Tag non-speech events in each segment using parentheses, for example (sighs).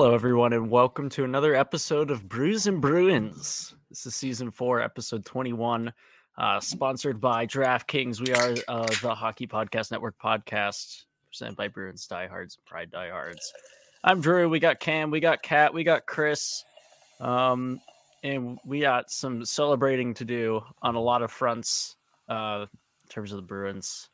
Hello, everyone, and welcome to another episode of Brews and Bruins. This is season four, episode 21, uh, sponsored by DraftKings. We are uh, the Hockey Podcast Network podcast presented by Bruins Diehards and Pride Diehards. I'm Drew. We got Cam, we got Kat, we got Chris, um, and we got some celebrating to do on a lot of fronts uh, in terms of the Bruins.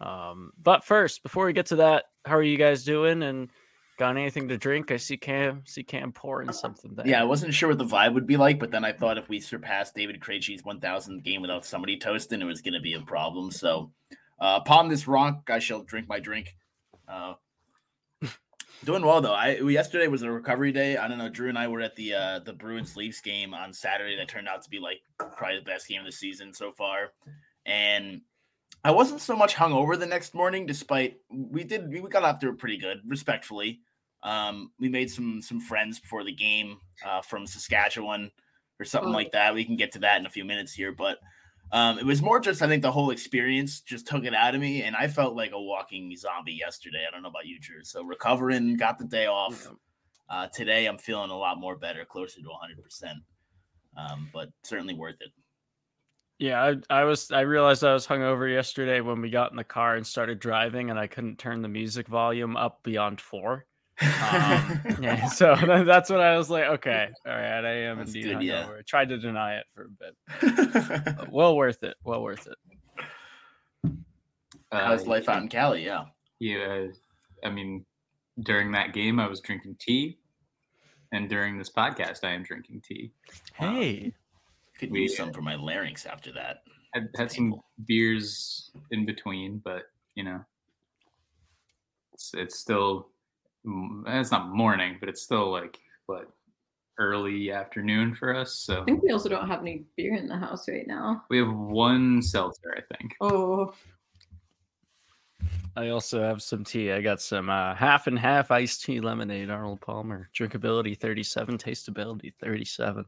Um, but first, before we get to that, how are you guys doing? And Got anything to drink? I see Cam see Cam pouring something there. Yeah, I wasn't sure what the vibe would be like, but then I thought if we surpassed David Krejci's 1,000th game without somebody toasting, it was going to be a problem. So, uh, upon this rock, I shall drink my drink. Uh, (laughs) doing well though. I yesterday was a recovery day. I don't know. Drew and I were at the uh, the Bruins Leafs game on Saturday. That turned out to be like probably the best game of the season so far, and I wasn't so much hungover the next morning, despite we did we got off to it pretty good, respectfully. Um, we made some some friends before the game uh, from Saskatchewan or something oh. like that. We can get to that in a few minutes here, but um, it was more just I think the whole experience just took it out of me, and I felt like a walking zombie yesterday. I don't know about you, Drew. So recovering, got the day off. Uh, today I'm feeling a lot more better, closer to 100, um, percent but certainly worth it. Yeah, I, I, was. I realized I was hungover yesterday when we got in the car and started driving, and I couldn't turn the music volume up beyond four. Um, (laughs) yeah, so (laughs) that's what I was like. Okay, all right, I am that's indeed good, yeah. I tried to deny it for a bit. (laughs) well worth it. Well worth it. How's uh, life out in Cali? Yeah. Yeah, I mean, during that game, I was drinking tea, and during this podcast, I am drinking tea. Hey, um, could use some for my larynx after that. I've had some beers in between, but you know, it's it's still it's not morning, but it's still like what early afternoon for us. So I think we also don't have any beer in the house right now. We have one seltzer, I think. Oh. I also have some tea. I got some uh, half and half iced tea lemonade, Arnold Palmer. Drinkability 37, tasteability 37.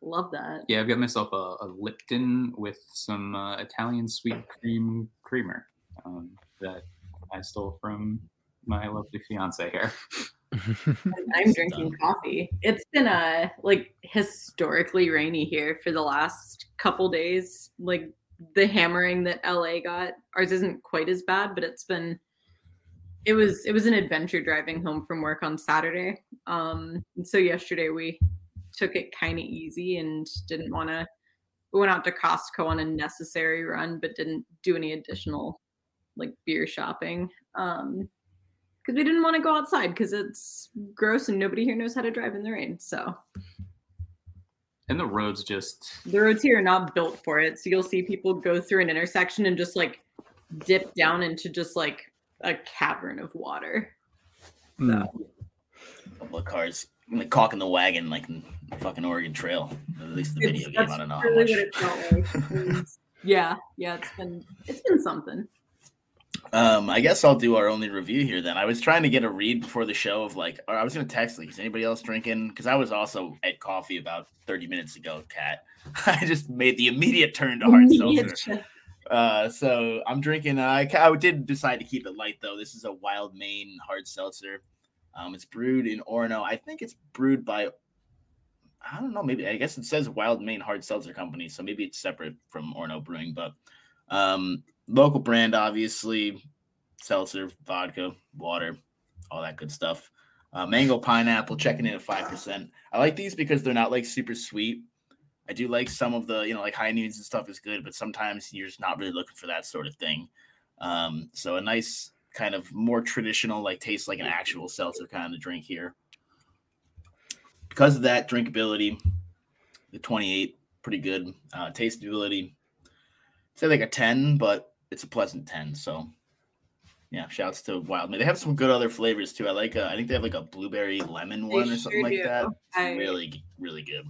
Love that. Yeah, I've got myself a, a Lipton with some uh, Italian sweet cream creamer um, that I stole from my lovely fiance here. (laughs) I'm drinking coffee. It's been a like historically rainy here for the last couple days. Like the hammering that LA got, ours isn't quite as bad, but it's been it was it was an adventure driving home from work on Saturday. Um so yesterday we took it kind of easy and didn't want to we went out to Costco on a necessary run but didn't do any additional like beer shopping. Um because we didn't want to go outside because it's gross and nobody here knows how to drive in the rain. So, and the roads just the roads here are not built for it. So you'll see people go through an intersection and just like dip down into just like a cavern of water. Mm. So. A couple of cars like caulking the wagon like fucking Oregon Trail. At least the video game. I don't know really how much. Like. (laughs) yeah, yeah, it's been it's been something. Um, I guess I'll do our only review here then. I was trying to get a read before the show of like, or I was gonna text like, is anybody else drinking? Because I was also at coffee about 30 minutes ago, Kat. (laughs) I just made the immediate turn to hard seltzer. Uh, so I'm drinking. Uh, I, I did decide to keep it light though. This is a Wildmane hard seltzer. Um, it's brewed in Orono. I think it's brewed by. I don't know. Maybe I guess it says Wildmane Hard Seltzer Company, so maybe it's separate from Orono Brewing. But um, local brand, obviously, seltzer, vodka, water, all that good stuff. Uh, mango pineapple, checking in at five percent. I like these because they're not like super sweet. I do like some of the, you know, like high noons and stuff is good, but sometimes you're just not really looking for that sort of thing. Um, so a nice kind of more traditional, like tastes like an actual seltzer kind of drink here. Because of that drinkability, the 28 pretty good. Uh, tasteability, say like a 10, but it's a pleasant 10. So yeah, shouts to Wildmane. They have some good other flavors too. I like, a, I think they have like a blueberry lemon one or something like do. that. I- really, really good.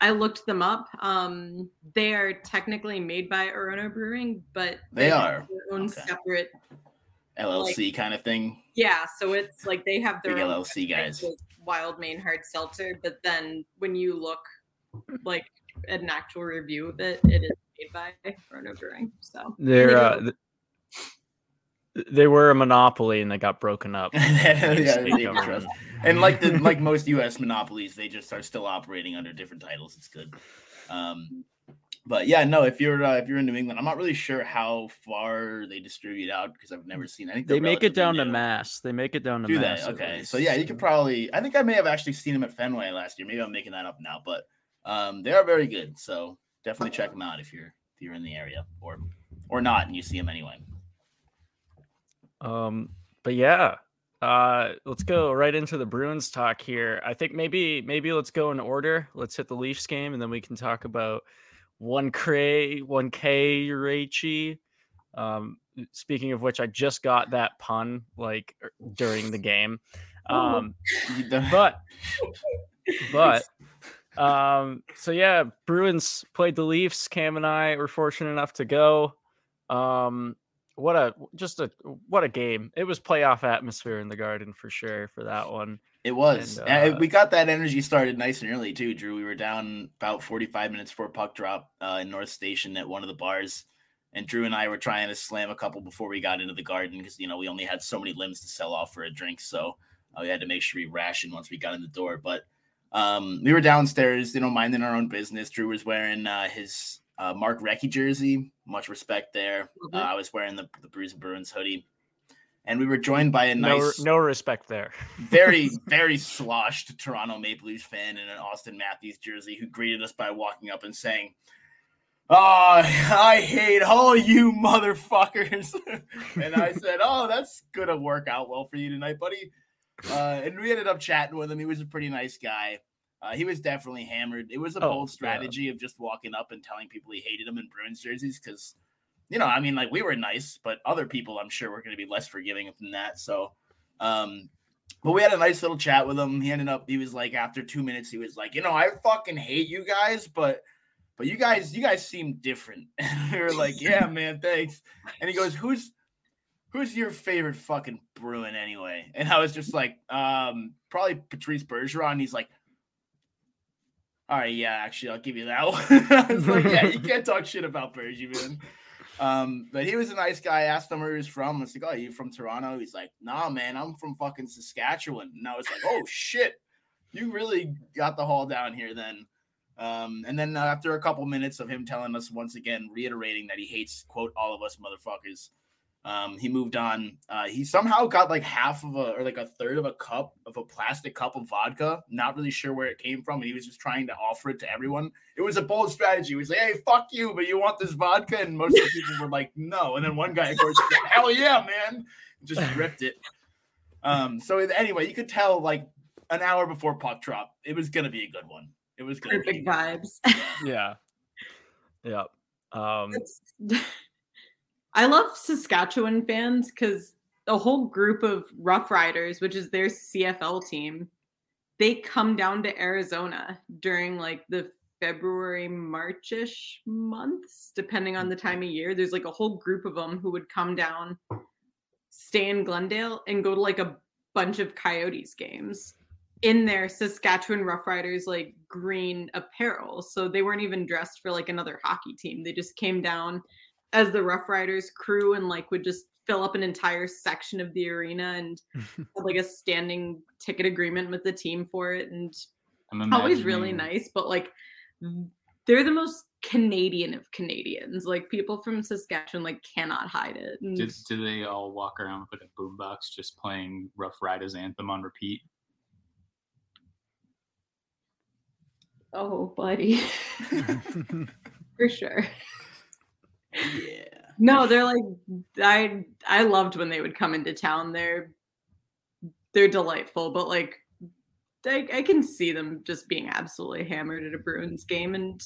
I looked them up. Um, they are technically made by Orono Brewing, but They have are. their own Okay. separate. LLC kind of thing. Yeah, so it's like they have their Big own LLC guys. Wild Main Hard Seltzer, but then when you look like at an actual review of it, it is made by Orono Brewing. So They're uh, they were a monopoly and they got broken up. (laughs) yeah, State they give government. trust. And like the (laughs) like most U.S. monopolies, they just are still operating under different titles. It's good. Um, but yeah, no. If you're uh, if you're in New England, I'm not really sure how far they distribute out because I've never seen. I think They make it down to. Mass. They make it down to Do they? Mass. at Okay. So yeah, you could probably. I think I may have actually seen them at Fenway last year. Maybe I'm making that up now, but um, they are very good. So definitely check them out if you're if you're in the area or or not and you see them anyway. Um, but yeah, uh, let's go right into the Bruins talk here. I think maybe maybe let's go in order. Let's hit the Leafs game, and then we can talk about one Cray, one K Raichi. Um, speaking of which, I just got that pun like er, during the game. Um, (laughs) but (laughs) but um so yeah bruins played the leafs cam and i were fortunate enough to go um what a just a what a game it was playoff atmosphere in the garden for sure for that one It was. And, uh, we got that energy started nice and early too, Drew. We were down about 45 minutes before puck drop uh, in North Station at one of the bars. And Drew and I were trying to slam a couple before we got into the garden because, you know, we only had so many limbs to sell off for a drink. So uh, we had to make sure we rationed once we got in the door. But um, we were downstairs, you know, minding our own business. Drew was wearing uh, his uh, Mark Recchi jersey. Much respect there. Uh, I was wearing the, the Bruce Bruins hoodie. And we were joined by a no nice no respect there (laughs) very, very sloshed Toronto Maple Leafs fan in an Auston Matthews jersey who greeted us by walking up and saying, Oh, I hate all you motherfuckers. (laughs) and I said, Oh, that's gonna work out well for you tonight, buddy. Uh, and we ended up chatting with him. He was a pretty nice guy. Uh, he was definitely hammered. It was a Oh, bold yeah. strategy of just walking up and telling people he hated them in Bruins jerseys because, you know, I mean, like we were nice, but other people I'm sure were going to be less forgiving than that. So, um, but we had a nice little chat with him. He ended up, he was like, after two minutes, he was like, you know, I fucking hate you guys, but, but you guys, you guys seem different. (laughs) And we were like, yeah, man, thanks. And he goes, who's, who's your favorite fucking Bruin anyway? And I was just like, um, probably Patrice Bergeron. He's like, all right, yeah, actually, I'll give you that (laughs) one. Like, yeah, you can't talk shit about Bergie, man. Um, but he was a nice guy. I asked him where he was from. I was like, oh, you from Toronto? He's like, nah, man, I'm from fucking Saskatchewan. And I was like, oh, shit. You really got the haul down here then. Um, and then after a couple minutes of him telling us once again, reiterating that he hates, quote, all of us motherfuckers, um, he moved on. Uh, he somehow got like half of a or like a third of a cup of a plastic cup of vodka. Not really sure where it came from. And he was just trying to offer it to everyone. It was a bold strategy. He was like, "Hey, fuck you, but you want this vodka?" And most of the people were like, "No." And then one guy, of course, was "Hell yeah, man!" Just ripped it. Um. So anyway, you could tell like an hour before puck drop, it was gonna be a good one. It was gonna be. perfect vibes. yeah yeah um It's- (laughs) I love Saskatchewan fans because the whole group of Rough Riders, which is their CFL team, they come down to Arizona during like the February, Marchish months, depending on the mm-hmm. time of year. There's like a whole group of them who would come down, stay in Glendale, and go to like a bunch of Coyotes games in their Saskatchewan Roughriders like green apparel. So they weren't even dressed for like another hockey team. They just came down as the Rough Riders crew and like would just fill up an entire section of the arena and (laughs) had like a standing ticket agreement with the team for it and always really nice, but like they're the most Canadian of Canadians. Like people from Saskatchewan like cannot hide it. And, Do, do they all walk around with a boombox just playing Rough Riders anthem on repeat? oh, buddy, (laughs) (laughs) for sure. Yeah. No, they're like I I loved when they would come into town. They're they're delightful, but like I, I can see them just being absolutely hammered at a Bruins game, and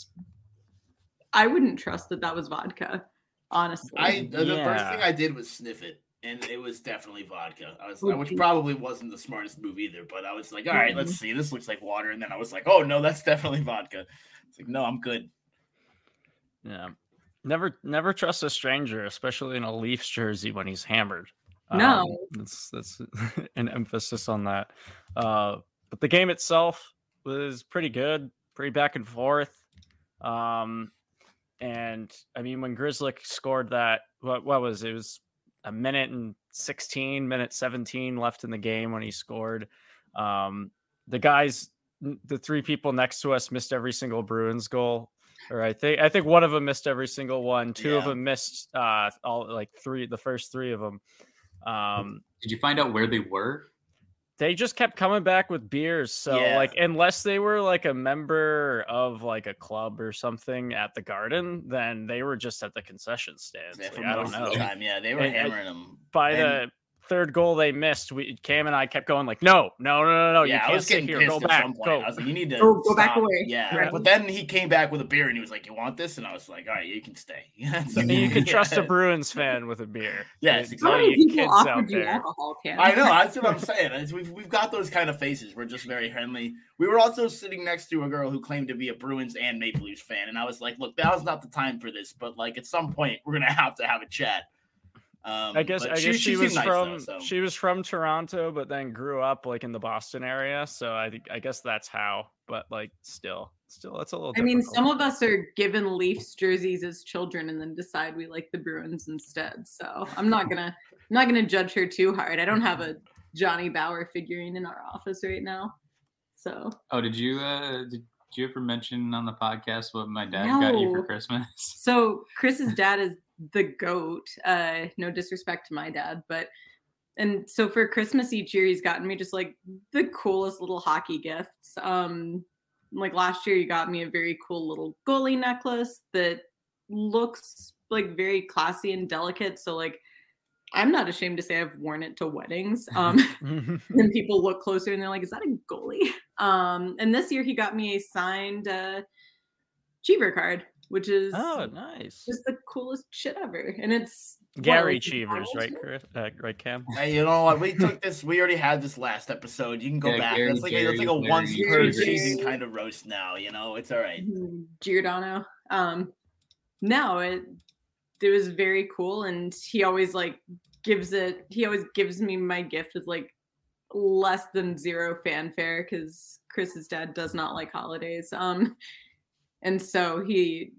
I wouldn't trust that that was vodka. Honestly, I the, the first thing I did was sniff it, and it was definitely vodka. I was, Oh, which probably wasn't the smartest move either. But I was like, all right, let's mm-hmm. see. This looks like water, and then I was like, oh no, that's definitely vodka. It's like, no, I'm good. Yeah. Never never trust a stranger, especially in a Leafs jersey when he's hammered. No. Um, that's that's (laughs) an emphasis on that. Uh, but the game itself was pretty good, pretty back and forth. Um, and I mean, when Grizzly scored that, what what was it? It was a minute and sixteen, minute seventeen left in the game when he scored. Um, the guys, the three people next to us missed every single Bruins goal or I think I think one of them missed every single one. Two of them missed uh all like three the first three of them. Um Did you find out where they were? they just kept coming back with beers. So Yeah. like unless they were like a member of like a club or something at the garden, then they were just at the concession stands. Yeah, Like, I don't know. time, yeah, they were And- and hammering them. By And- the third goal they missed, we Cam and I kept going like, no, no, no, no, no, you yeah, I can't was getting here. pissed Go at back. some point. Go. I was like, you need to Go- go back away. Yeah, Right. but then he came back with a beer and he was like, "You want this?" And I was like, "All right, you can stay." (laughs) So- And you can trust a Bruins fan with a beer. Yes, It's How all many you people kids offered you alcohol cans? I know. That's what I'm saying. It's- we've we've got those kind of faces. We're just very friendly. We were also sitting next to a girl who claimed to be a Bruins and Maple Leafs fan, and I was like, "Look, that was not the time for this, but like at some point, we're gonna have to have a chat." Um, I guess I guess she, seemed was nice, from though, so. she was from Toronto, but then grew up like in the Boston area. So I think I guess that's how. But like still, still that's a little. I mean, some of us are given Leafs jerseys as children and then decide we like the Bruins instead. So I'm not gonna I'm not gonna judge her too hard. I don't have a Johnny Bower figurine in our office right now. So Oh, did you uh did you ever mention on the podcast what my dad got you for Christmas? so Chris's dad is the goat. Uh no disrespect to my dad, but and so for Christmas each year he's gotten me just like the coolest little hockey gifts. Um like last year he got me a very cool little goalie necklace that looks like very classy and delicate. So like I'm not ashamed to say I've worn it to weddings. Um (laughs) (laughs) and people look closer and they're like, is that a goalie? (laughs) Um and this year he got me a signed uh Cheever card, which is oh, nice. just the coolest shit ever. And it's Gary like, Cheevers, right. Chris? Uh, right, Cam? Hey, you know what? We took this. We already had this last episode. You can go Yeah, back. Gary, that's like a, that's like a Gary, once Gary, per Gary. season kind of roast now. You know, it's all right. Mhm, Giordano. Um, no, it it was very cool, and he always like gives it. He always gives me my gift with like less than zero fanfare because Chris's dad does not like holidays. Um, and so he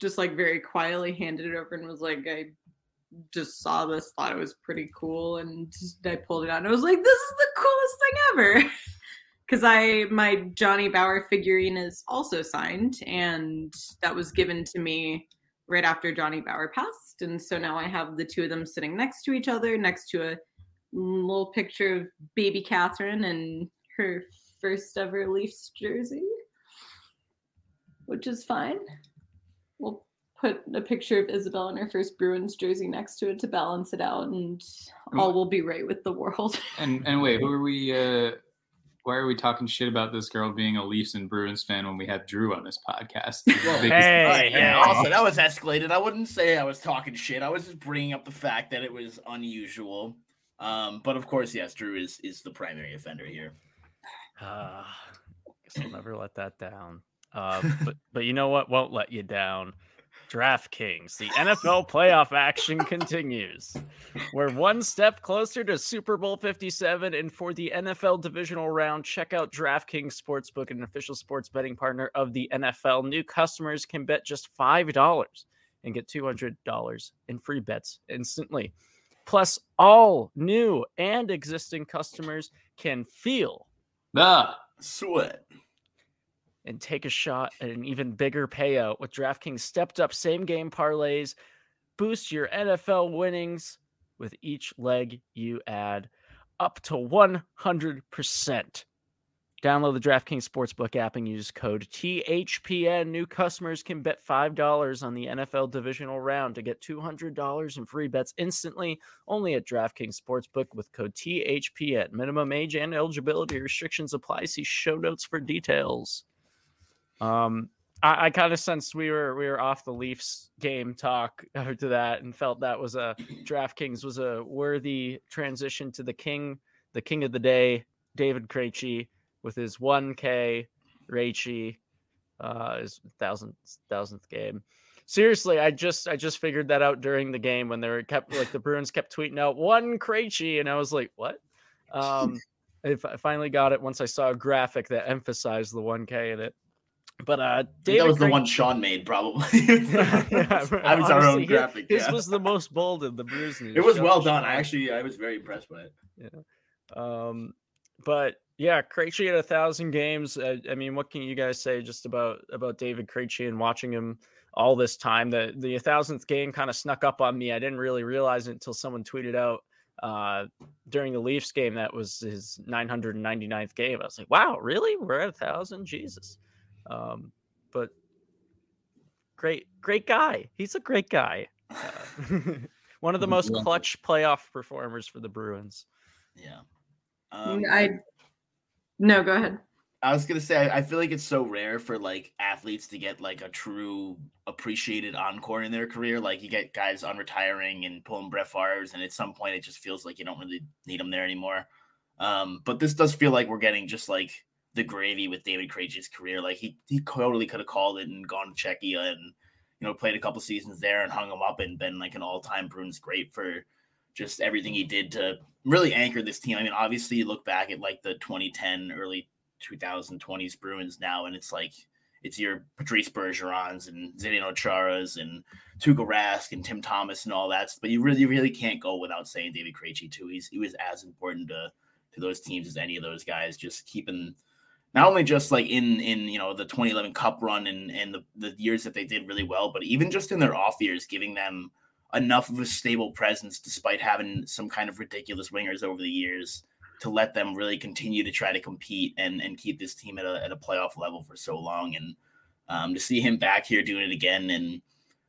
just like very quietly handed it over and was like, I just saw this, thought it was pretty cool, and I pulled it out and I was like, this is the coolest thing ever. (laughs) Because I my Johnny Bower figurine is also signed, and that was given to me right after Johnny Bower passed, and so now I have the two of them sitting next to each other, next to a little picture of baby Catherine and her first ever Leafs jersey, which is fine. We'll put a picture of Isabel in her first Bruins jersey next to it to balance it out, and all will be right with the world. (laughs) And and wait, who are we uh why are we talking shit about this girl being a Leafs and Bruins fan when we had Drew on this podcast? The (laughs) Well, biggest- Hey, yeah. hey. Also, that was escalated. I wouldn't say I was talking shit. I was just bringing up the fact that it was unusual. Um, but of course, yes, Drew is is the primary offender here. Uh, guess I'll never let that down. Uh, (laughs) but but you know what won't let you down? DraftKings, the NFL playoff action continues. We're one step closer to Super Bowl 57, and for the NFL divisional round, check out DraftKings Sportsbook, an official sports betting partner of the NFL. New customers can bet just $5 and get $200 in free bets instantly. Plus, all new and existing customers can feel the sweat and take a shot at an even bigger payout with DraftKings stepped up same game parlays. Boost your NFL winnings with each leg you add up to 100%. Download the DraftKings Sportsbook app and use code THPN. New customers can bet $5 on the NFL divisional round to get $200 in free bets instantly only at DraftKings Sportsbook with code THPN. Minimum age and eligibility restrictions apply. See show notes for details. Um, I, I kind of sensed we were we were off the Leafs game talk (laughs) after that and felt that was a DraftKings was a worthy transition to the king, the king of the day, David Krejci with his 1K Raichi, uh, his thousandth thousandth game. Seriously, I just I just figured that out during the game when they were kept like the Bruins kept tweeting out one Krejci, and I was like, what? Um, (laughs) I finally got it once I saw a graphic that emphasized the 1K in it. But uh, David that was the one Sean made, probably. (laughs) (laughs) yeah, I was our own graphic. His, yeah. was the most bold of the Bruce It was well done. I actually, I was very impressed by it. Yeah. Um, but yeah, Krejci at a thousand games. I, I, mean, what can you guys say just about about David Krejci and watching him all this time? The the thousandth game kind of snuck up on me. I didn't really realize it until someone tweeted out uh, during the Leafs game that was his 999th game. I was like, wow, really? We're at a thousand? Jesus. Um, but great, great guy. He's a great guy. Uh, (laughs) one of the most clutch playoff performers for the Bruins. Yeah. Um, I no, go ahead. I was gonna say I, I, feel like it's so rare for like athletes to get like a true appreciated encore in their career. Like you get guys on retiring and pulling Brett Favre's, and at some point it just feels like you don't really need them there anymore. Um, but this does feel like we're getting just like the gravy with David Krejci's career. Like he he totally could have called it and gone to Czechia and you know played a couple seasons there and hung him up and been like an all time Bruins great for just everything he did to really anchor this team. I mean, obviously, you look back at like the 2010, early 2020s Bruins now, and it's like it's your Patrice Bergerons and Zdeno Charas and Tuukka Rask and Tim Thomas and all that. But you really, really can't go without saying David Krejci too. He's he was as important to to those teams as any of those guys. Just keeping not only just like in in you know the 2011 Cup run and and the the years that they did really well, but even just in their off years, giving them enough of a stable presence despite having some kind of ridiculous wingers over the years to let them really continue to try to compete and and keep this team at a, at a playoff level for so long. And um, to see him back here doing it again and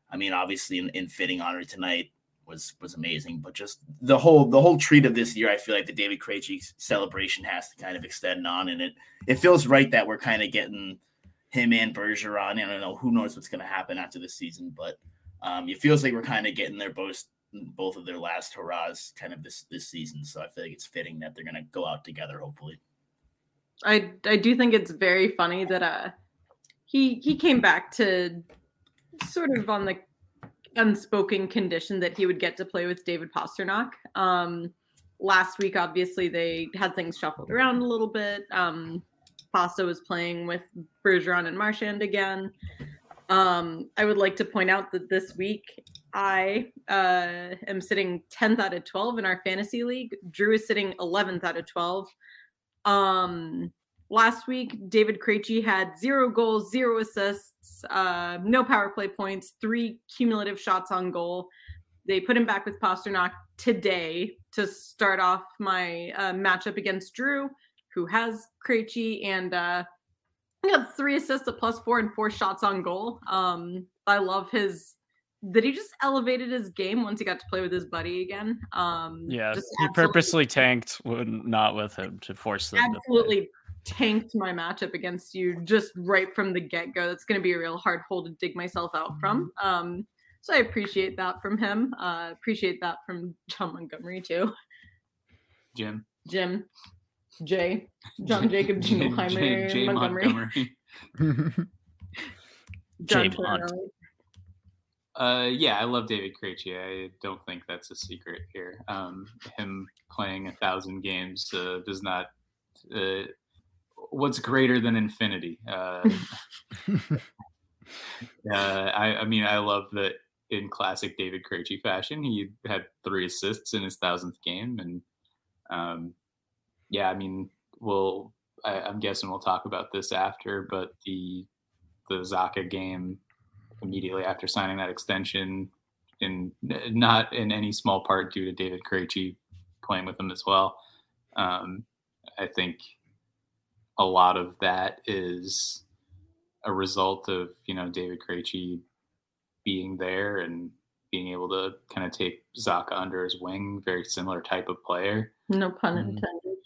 I mean obviously in, in fitting honor tonight was was amazing but just the whole the whole treat of this year I feel like the David Krejci celebration has to kind of extend on and it it feels right that we're kind of getting him and Bergeron I don't know who knows what's going to happen after this season but um, it feels like we're kind of getting their both both of their last hurrahs kind of this this season. So I feel like it's fitting that they're gonna go out together, hopefully. I I do think it's very funny that uh he he came back to sort of on the unspoken condition that he would get to play with David Pastrnak. Um last week obviously they had things shuffled around a little bit. Um Pasta was playing with Bergeron and Marchand again. Um, I would like to point out that this week I uh, am sitting 10th out of 12 in our fantasy league. Drew is sitting 11th out of 12. Um, last week, David Krejci had zero goals, zero assists, uh, no power play points, three cumulative shots on goal. They put him back with Pastrnak today to start off my uh, matchup against Drew, who has Krejci, and uh, had three assists, a plus four, and four shots on goal. Um, I love his that he just elevated his game once he got to play with his buddy again. Um, yeah, he purposely tanked not with him to force them. Absolutely tanked my matchup against you just right from the get go. That's going to be a real hard hole to dig myself out from. Um, so I appreciate that from him. Uh, appreciate that from John Montgomery too. Jim. Jim. Jay, John Jacob Jingleheimer, J, J, Montgomery. Montgomery. Jay Uh, yeah, I love David Krejci. I don't think that's a secret here. Um, him playing a thousand games uh, does not. Uh, what's greater than infinity? Uh, (laughs) uh, I, I mean, I love that in classic David Krejci fashion, he had three assists in his thousandth game, and um, yeah, I mean, we'll. I, I'm guessing we'll talk about this after, but the the Zacha game immediately after signing that extension, in not in any small part due to David Krejci playing with him as well. Um, I think a lot of that is a result of you know David Krejci being there and being able to kind of take Zacha under his wing. Very similar type of player. No pun Mhm. intended.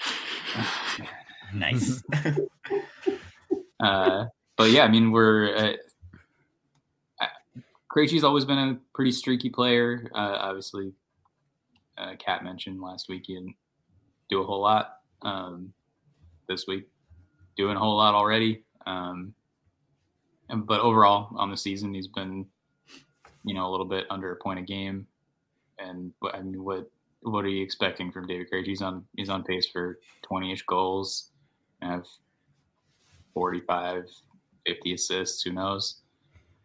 (sighs) Nice. (laughs) uh, but yeah, I mean, we're uh, uh, Krejci's always been a pretty streaky player. Uh, obviously, uh, Kat mentioned last week he didn't do a whole lot. Um, this week, doing a whole lot already. Um, and but overall on the season, he's been, you know, a little bit under a point a game. And but I mean, what what are you expecting from David Krejci? He's on he's on pace for twenty ish goals, have 45, 50 assists. Who knows?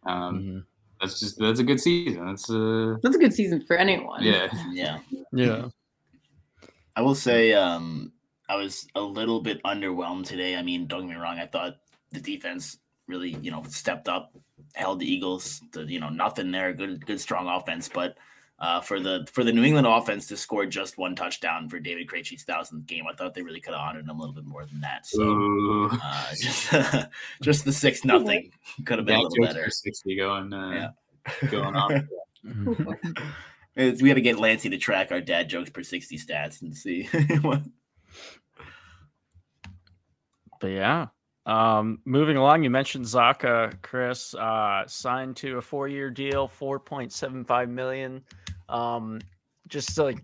Um, Mhm. That's just that's a good season. That's uh, That's a good season for anyone. yeah. yeah. Yeah. I will say um, I was a little bit underwhelmed today. I mean, don't get me wrong. I thought the defense really, you know, stepped up, held the Eagles to, you know, nothing there. Good, good, strong offense. But uh, for the for the New England offense to score just one touchdown for David Krejci's thousandth game, I thought they really could have honored him a little bit more than that. So uh, (laughs) just just the six nothing could have been a Dad little better. sixty going uh, Yeah. going on. (laughs) (laughs) We got to get Lancey to track our dad jokes per sixty stats and see what. But yeah. Um, moving along, you mentioned Zacha, Chris, uh, signed to a four-year deal, four point seven five million. Um, just like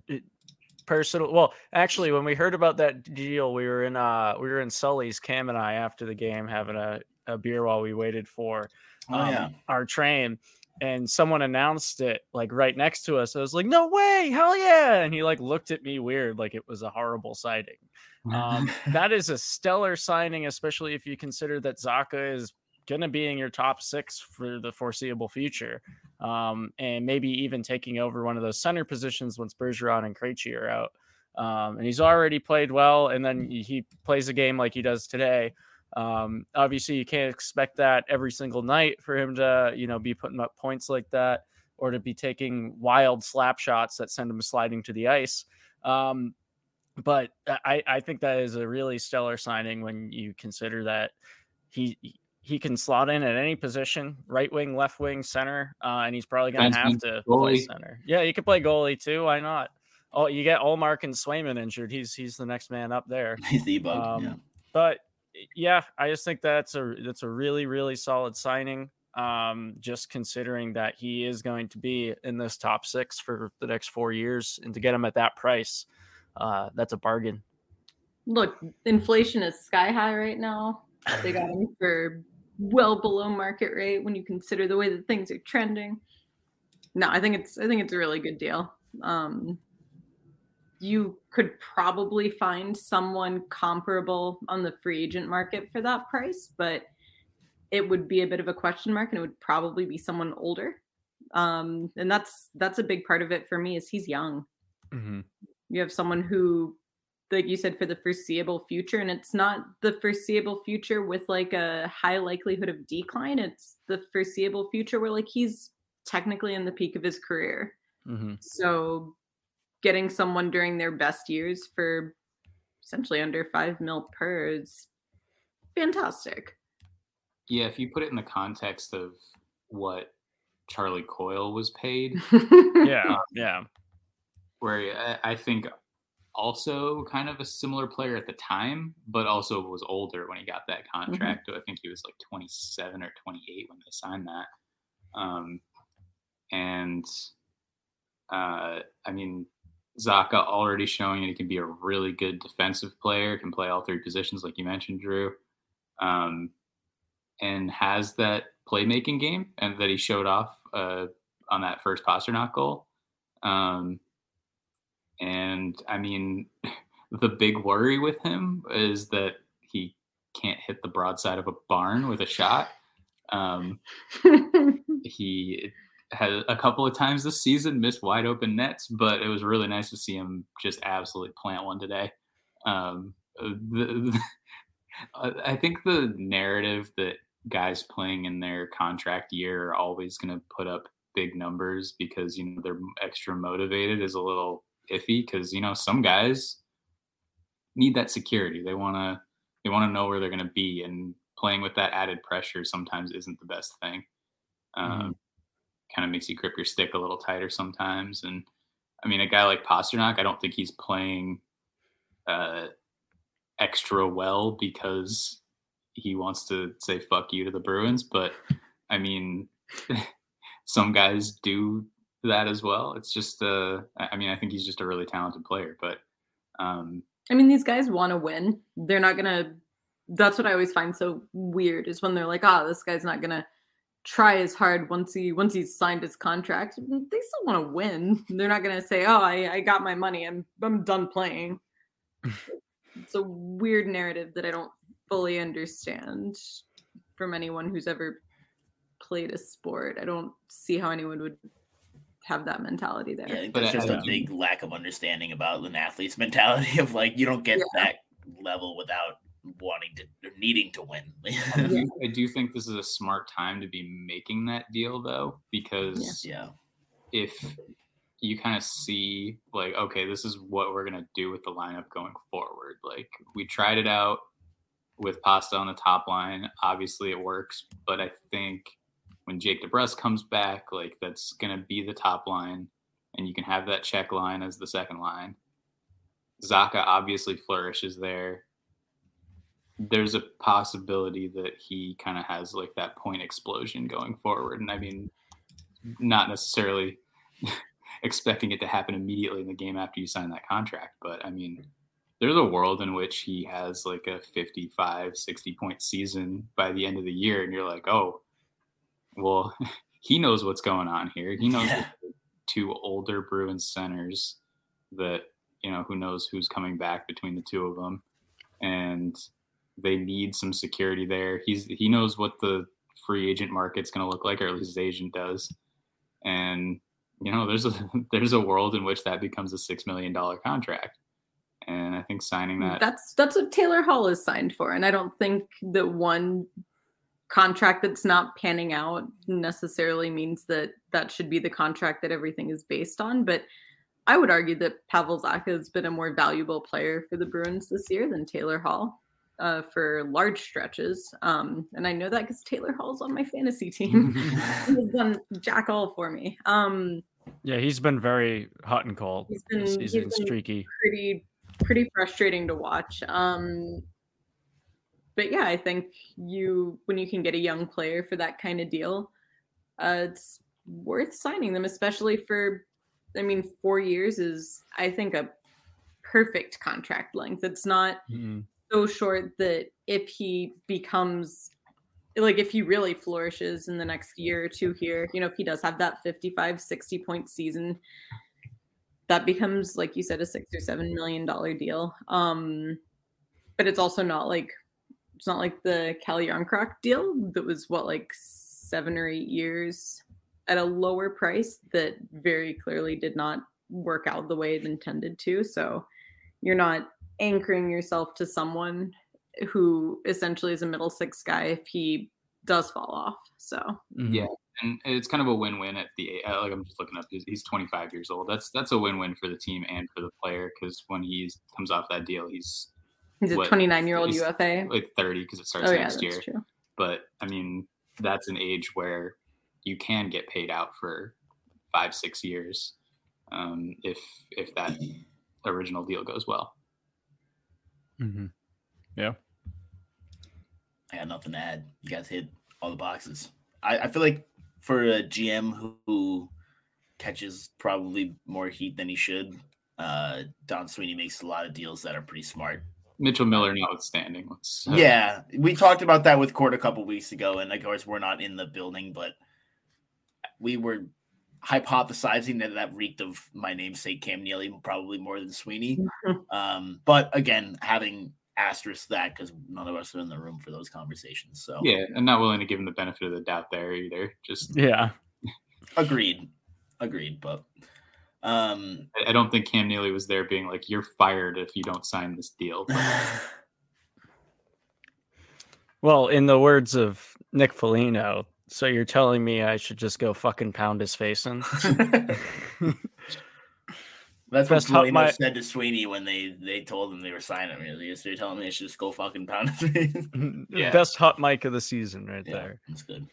personal. Well, actually, when we heard about that deal, we were in uh, we were in Sully's, Cam and I, after the game, having a, a beer while we waited for Oh um, yeah. our train. And someone announced it like right next to us. I was like, "No way, hell yeah!" And he like looked at me weird, like it was a horrible sighting. Um, (laughs) that is a stellar signing, especially if you consider that Zacha is going to be in your top six for the foreseeable future, um, and maybe even taking over one of those center positions once Bergeron and Krejci are out. Um, and he's already played well, and then he plays a game like he does today. Um, obviously, you can't expect that every single night for him to, you know, be putting up points like that or to be taking wild slap shots that send him sliding to the ice. Um, but I, I think that is a really stellar signing when you consider that he he can slot in at any position, right wing, left wing, center, uh, and he's probably going to have to play center. Yeah, you could play goalie too. Why not? Oh, you get Ullmark and Swayman injured. He's he's the next man up there. (laughs) He's the bug. Um, yeah. But yeah, I just think that's a that's a really really solid signing. Um, just considering that he is going to be in this top six for the next four years, and to get him at that price, uh, that's a bargain. Look, inflation is sky high right now. They got him for well below market rate when you consider the way that things are trending. No, I think it's I think it's a really good deal. Um, you could probably find someone comparable on the free agent market for that price, but it would be a bit of a question mark, and it would probably be someone older. Um, and that's that's a big part of it for me is he's young you have someone who like you said for the foreseeable future and it's not the foreseeable future with like a high likelihood of decline it's the foreseeable future where like he's technically in the peak of his career Mm-hmm. so getting someone during their best years for essentially under five mil per is fantastic Yeah, if you put it in the context of what Charlie Coyle was paid, (laughs) Yeah, yeah, where I, I think also kind of a similar player at the time, but also was older when he got that contract. I think he was like 27 or 28 when they signed that. Um, and uh, I mean, Zacha already showing that he can be a really good defensive player, can play all three positions, like you mentioned, Drew, um, and has that playmaking game, and that he showed off uh, on that first Pastrnak goal. Um, and I mean, (laughs) the big worry with him is that he can't hit the broadside of a barn with a shot. Um, (laughs) he had a couple of times this season missed wide open nets, but it was really nice to see him just absolutely plant one today. Um, the, the, (laughs) I think the narrative that guys playing in their contract year are always going to put up big numbers because you know they're extra motivated is a little iffy because you know some guys need that security. They want to they want to know where they're going to be, and playing with that added pressure sometimes isn't the best thing. Um, mm-hmm. Kind of makes you grip your stick a little tighter sometimes. And I mean, a guy like Pastrnak, I don't think he's playing uh, extra well because he wants to say fuck you to the Bruins. But I mean, (laughs) some guys do that as well. It's just, uh, I mean, I think he's just a really talented player. But um, I mean, these guys want to win. They're not gonna. That's what I always find so weird is when they're like, "Oh, this guy's not gonna try as hard once he once he's signed his contract." They still want to win. They're not gonna say, "Oh, I, I got my money. I'm I'm done playing." (laughs) it's a weird narrative that I don't fully understand from anyone who's ever played a sport. I don't see how anyone would have that mentality there. Yeah, but it's just a big lack of understanding about an athlete's (laughs) mentality of like you don't get yeah. that level without wanting to needing to win. I, (laughs) do, I, do, think this is a smart time to be making that deal though, because yeah, if you kind of see like okay, this is what we're gonna do with the lineup going forward. Like we tried it out with Pasta on the top line. Obviously, it works, but I think when Jake DeBrusk comes back, like that's going to be the top line, and you can have that check line as the second line. Zacha obviously flourishes there. There's a possibility that he kind of has like that point explosion going forward. And I mean, not necessarily (laughs) expecting it to happen immediately in the game after you sign that contract, but I mean, there's a world in which he has like a 55, 60 point season by the end of the year, and you're like, oh, well, (laughs) he knows what's going on here. He knows yeah. two older Bruins centers that you know who knows who's coming back between the two of them, and they need some security there. He's he knows what the free agent market's going to look like, or at least his agent does, and you know there's a (laughs) there's a world in which that becomes a six million dollar contract and I think signing that that's that's what Taylor Hall is signed for, and I don't think that one contract that's not panning out necessarily means that that should be the contract that everything is based on. But I would argue that Pavel Zacha has been a more valuable player for the Bruins this year than Taylor Hall uh, for large stretches. Um, and I know that because Taylor Hall's on my fantasy team. (laughs) he's done jack all for me. Um, yeah, he's been very hot and cold. He's been, he's been streaky. Pretty, pretty frustrating to watch. Um, but yeah, I think you when you can get a young player for that kind of deal, uh, it's worth signing them, especially for. I mean, four years is I think a perfect contract length. It's not mm-hmm. So short that if he becomes like if he really flourishes in the next year or two here, you know, if he does have that 55, 60 point season, that becomes like you said a six or seven million dollar deal. Um, but it's also not like it's not like the Calle Jarnkrok deal that was what like seven or eight years at a lower price that very clearly did not work out the way it intended to. So you're not anchoring yourself to someone who essentially is a middle six guy if he does fall off. So mm-hmm. yeah, and it's kind of a win-win at the like I'm just looking up. He's 25 years old. That's that's a win-win for the team and for the player because when he comes off that deal, he's He's a 29 year old UFA. Like 30 because it starts oh, next yeah, year. True. But I mean, that's an age where you can get paid out for five, six years um, if if that original deal goes well. Mm-hmm. Yeah. I got nothing to add. You guys hit all the boxes. I, I feel like for a GM who, who catches probably more heat than he should, uh, Don Sweeney makes a lot of deals that are pretty smart. Mitchell Miller notwithstanding. Let's, uh, yeah, we talked about that with Court a couple weeks ago, and of course we're not in the building, but we were hypothesizing that that reeked of my namesake Cam Neely probably more than Sweeney. um, but again, having asterisk that because none of us are in the room for those conversations. So Yeah, I'm not willing to give him the benefit of the doubt there either. Just Yeah. agreed, agreed. But um, I- I don't think Cam Neely was there being like, "You're fired if you don't sign this deal." But (laughs) Well, in the words of Nick Foligno, so you're telling me I should just go fucking pound his face in? (laughs) That's what Best hot Polino mi- said to Sweeney when they they told him they were signing him. Really, so you're telling me they should just go fucking pound his face? (laughs) (laughs) Yeah. Best hot mic of the season, right yeah, there. that's good.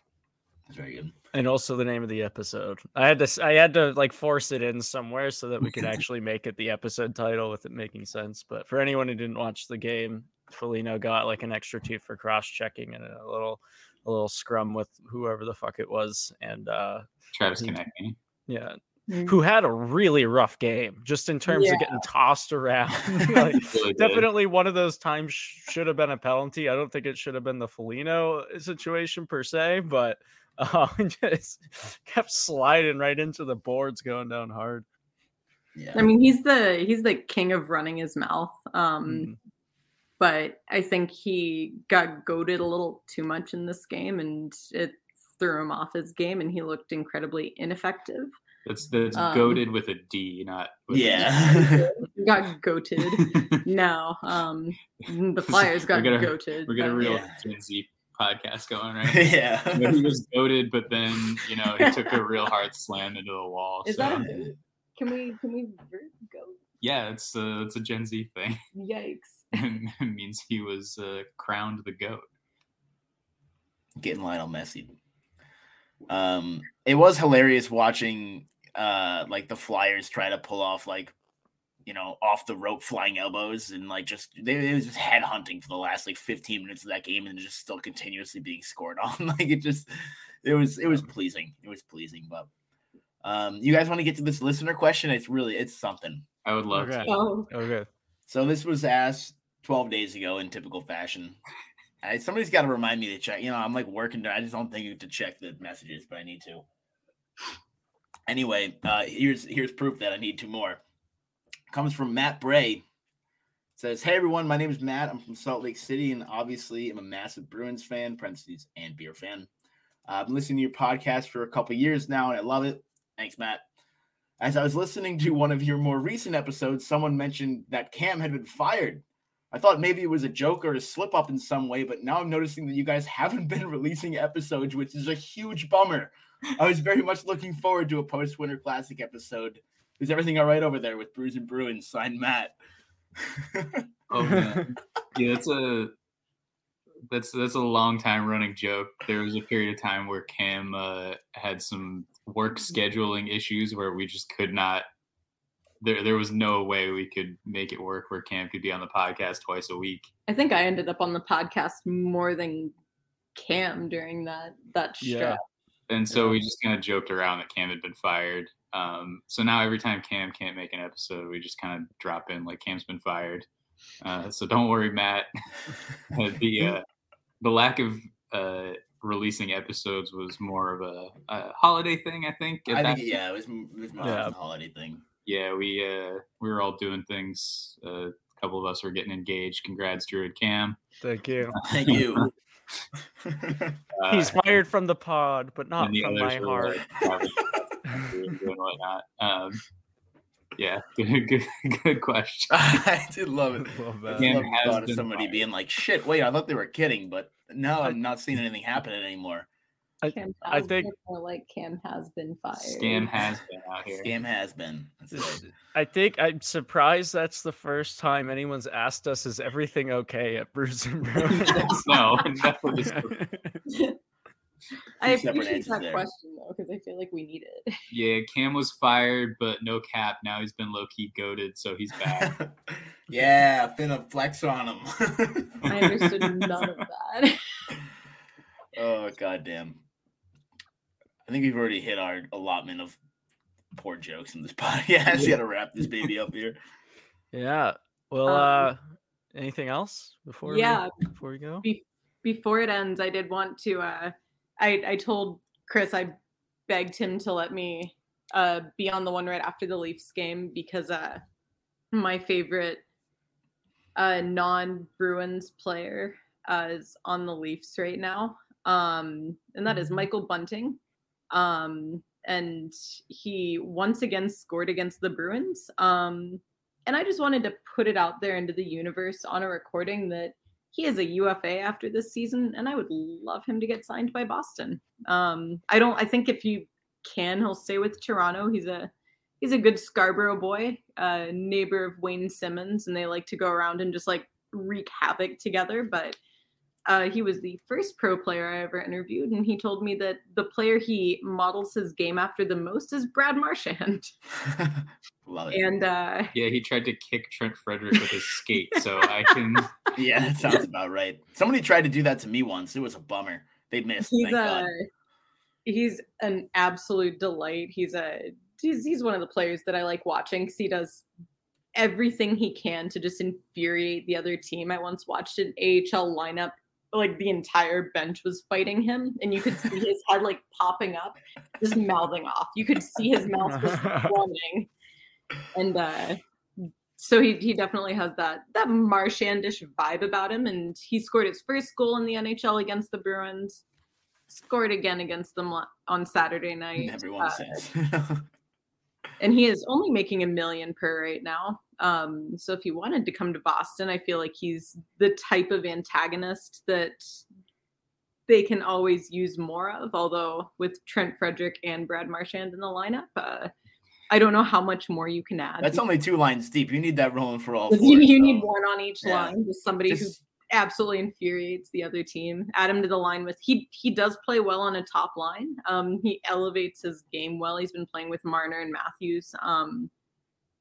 That's very good. And also the name of the episode. I had to s- I had to like force it in somewhere so that we could actually make it the episode title with it making sense. But for anyone who didn't watch the game, Felino got like an extra two for cross checking and a little a little scrum with whoever the fuck it was. And uh Travis. Konecny. yeah, Mm. who had a really rough game just in terms Yeah. of getting tossed around. (laughs) (laughs) like, Really did. definitely one of those times sh- should have been a penalty. I don't think it should have been the Felino situation per se, but (laughs) uh, just kept sliding right into the boards, going down hard. Yeah. I mean, he's the he's the king of running his mouth. Um, Mhm. But I think he got goaded a little too much in this game, and it threw him off his game, and he looked incredibly ineffective. That's that's Um, goaded with a D, not with yeah. (laughs) He (laughs) got goated. (laughs) no, um, the Flyers got We're gonna- goated. We're gonna but- real Yeah. Gen Z podcast going right. yeah. but he was goaded, but then you know he took a real hard slam into the wall. Is so, that a can we can we go? yeah, it's a it's a Gen Z thing. Yikes! (laughs) and it means he was uh, crowned the goat. getting Lionel Messi. Um, it was hilarious watching uh like the Flyers try to pull off like you know off the rope flying elbows and like just they it was just head hunting for the last like 15 minutes of that game and just still continuously being scored on (laughs) like it just it was it was pleasing it was pleasing but um you guys want to get to this listener question it's really it's something I would love Okay. to. Oh, Okay. so this was asked 12 days ago in typical fashion. I, somebody's got to remind me to check. You know, I'm like working. I just don't think to check the messages, but I need to. Anyway, uh, here's here's proof that I need two more. Comes from Matt Bray. Says, "Hey everyone, my name is Matt. I'm from Salt Lake City, and obviously I'm a massive Bruins fan, parentheses and beer fan. Uh, I've been listening to your podcast for a couple years now, and I love it. Thanks, Matt. As I was listening to one of your more recent episodes, someone mentioned that Cam had been fired. I thought maybe it was a joke or a slip up in some way, but now I'm noticing that you guys (laughs) haven't been releasing episodes, which is a huge bummer. I was very much looking forward to a post Winter Classic episode. Is everything all right over there with Brews and Bruins? Signed Matt. (laughs) Oh man, yeah, that's a that's that's a long time running joke. There was a period of time where Cam uh, had some work scheduling issues where we just could not. There, there was no way we could make it work where Cam could be on the podcast twice a week. I think I ended up on the podcast more than Cam during that that Yeah. stretch. And so we just kind of joked around that Cam had been fired. Um, so now every time Cam can't make an episode, we just kind of drop in like Cam's been fired. Uh, so don't worry, Matt. (laughs) the uh, the lack of uh, releasing episodes was more of a, a holiday thing, I think. I that think yeah, it was, it was more Yeah. of a holiday thing. Yeah, we uh, we were all doing things. Uh, a couple of us were getting engaged. Congrats, Drew and Cam. Thank you. (laughs) Thank you. (laughs) Uh, He's fired from the pod, but not from my heart. (laughs) like, doing and whatnot. Um, yeah, good, good, good question. I did love it. Love I that. Cam love the thought of somebody fired. being like, "Shit, wait, I thought they were kidding," but now I'm not seeing anything happening anymore. Cam I has think- been more like Cam has been fired. Scam has been out here. Scam has been. (laughs) I think I'm surprised that's the first time anyone's asked us, "Is everything okay at Brews and (laughs) Bruins?" (laughs) no, no, this- I appreciate that there. question though because I feel like we need it. yeah, Cam was fired, but no cap. Now he's been low key goaded, so he's back. yeah, finna flex on him. I understood none of that. oh goddamn! I think we've already hit our allotment of poor jokes in this (laughs) podcast. You gotta wrap this baby up here. yeah. Well, Um, uh, anything else before? yeah, We, before we go. Be- before it ends, I did want to. Uh, I I told Chris I begged him to let me uh, be on the one right after the Leafs game because uh, my favorite uh, non Bruins player uh, is on the Leafs right now, um, and that is Mm-hmm. Michael Bunting. Um, and he once again scored against the Bruins. Um, and I just wanted to put it out there into the universe on a recording that he is a UFA after this season, and I would love him to get signed by Boston. Um, I don't. I think if you can, he'll stay with Toronto. He's a he's a good Scarborough boy, uh, neighbor of Wayne Simmonds, and they like to go around and just like wreak havoc together. But uh, he was the first pro player I ever interviewed, and he told me that the player he models his game after the most is Brad Marchand. (laughs) Love it. And uh, Yeah, he tried to kick Trent Frederic with his (laughs) skate, so I can. Yeah, that sounds about right. Somebody tried to do that to me once. It was a bummer. They missed. he's thank a God. he's an absolute delight. He's a he's, he's one of the players that I like watching because he does everything he can to just infuriate the other team. I once watched an AHL lineup like the entire bench was fighting him and you could see his head like popping up just mouthing off you could see his mouth just (laughs) forming and uh so he, he definitely has that that Marchandish vibe about him and he scored his first goal in the nhl against the bruins scored again against them on- on saturday night Everyone Uh, says. (laughs) and he is only making a million per right now. Um, so if he wanted to come to Boston, I feel like he's the type of antagonist that they can always use more of. Although with Trent Frederic and Brad Marchand in the lineup, uh, I don't know how much more you can add. That's only two lines deep. You need that rolling for all. Four, you, you so need one on each Yeah. line, just somebody who absolutely infuriates the other team. Add him to the line with he he does play well on a top line. Um, he elevates his game well. He's been playing with Marner and Matthews um,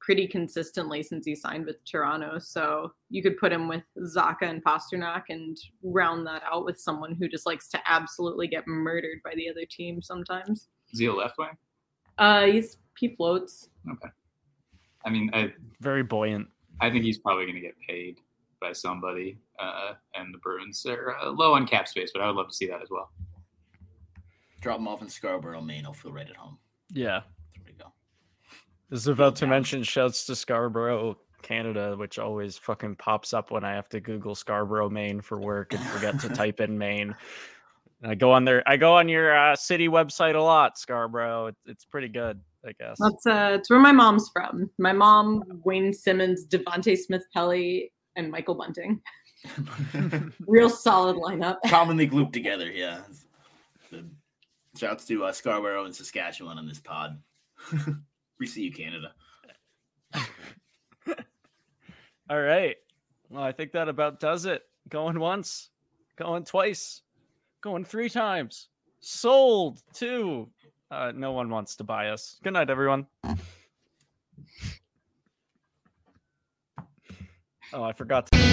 pretty consistently since he signed with Toronto. So you could put him with Zacha and Pastrnak and round that out with someone who just likes to absolutely get murdered by the other team sometimes. Is he a left wing? Uh, he's he floats. Okay. I mean, I Very buoyant. I think he's probably going to get paid by somebody, uh, and the Bruins are uh, low on cap space, but I would love to see that as well. drop him off in Scarborough, Maine. He'll feel right at home. Yeah. There we go. I was about to mention shouts to Scarborough, Canada, which always fucking pops up when I have to Google Scarborough, Maine for work and forget to type in Maine. And I go on there. I go on your uh, city website a lot, Scarborough. It, it's pretty good, I guess. That's uh, it's where my mom's from. My mom, Wayne Simmonds, Devante Smith Pelly, and Michael Bunting. (laughs) Real solid lineup. Commonly grouped together. Yeah. Shouts to uh, Scarborough and Saskatchewan on this pod. (laughs) we see you, Canada. (laughs) All right. Well, I think that about does it. Going once, going twice, going three times. Sold two. Uh, no one wants to buy us. Good night, everyone. Oh, I forgot. To-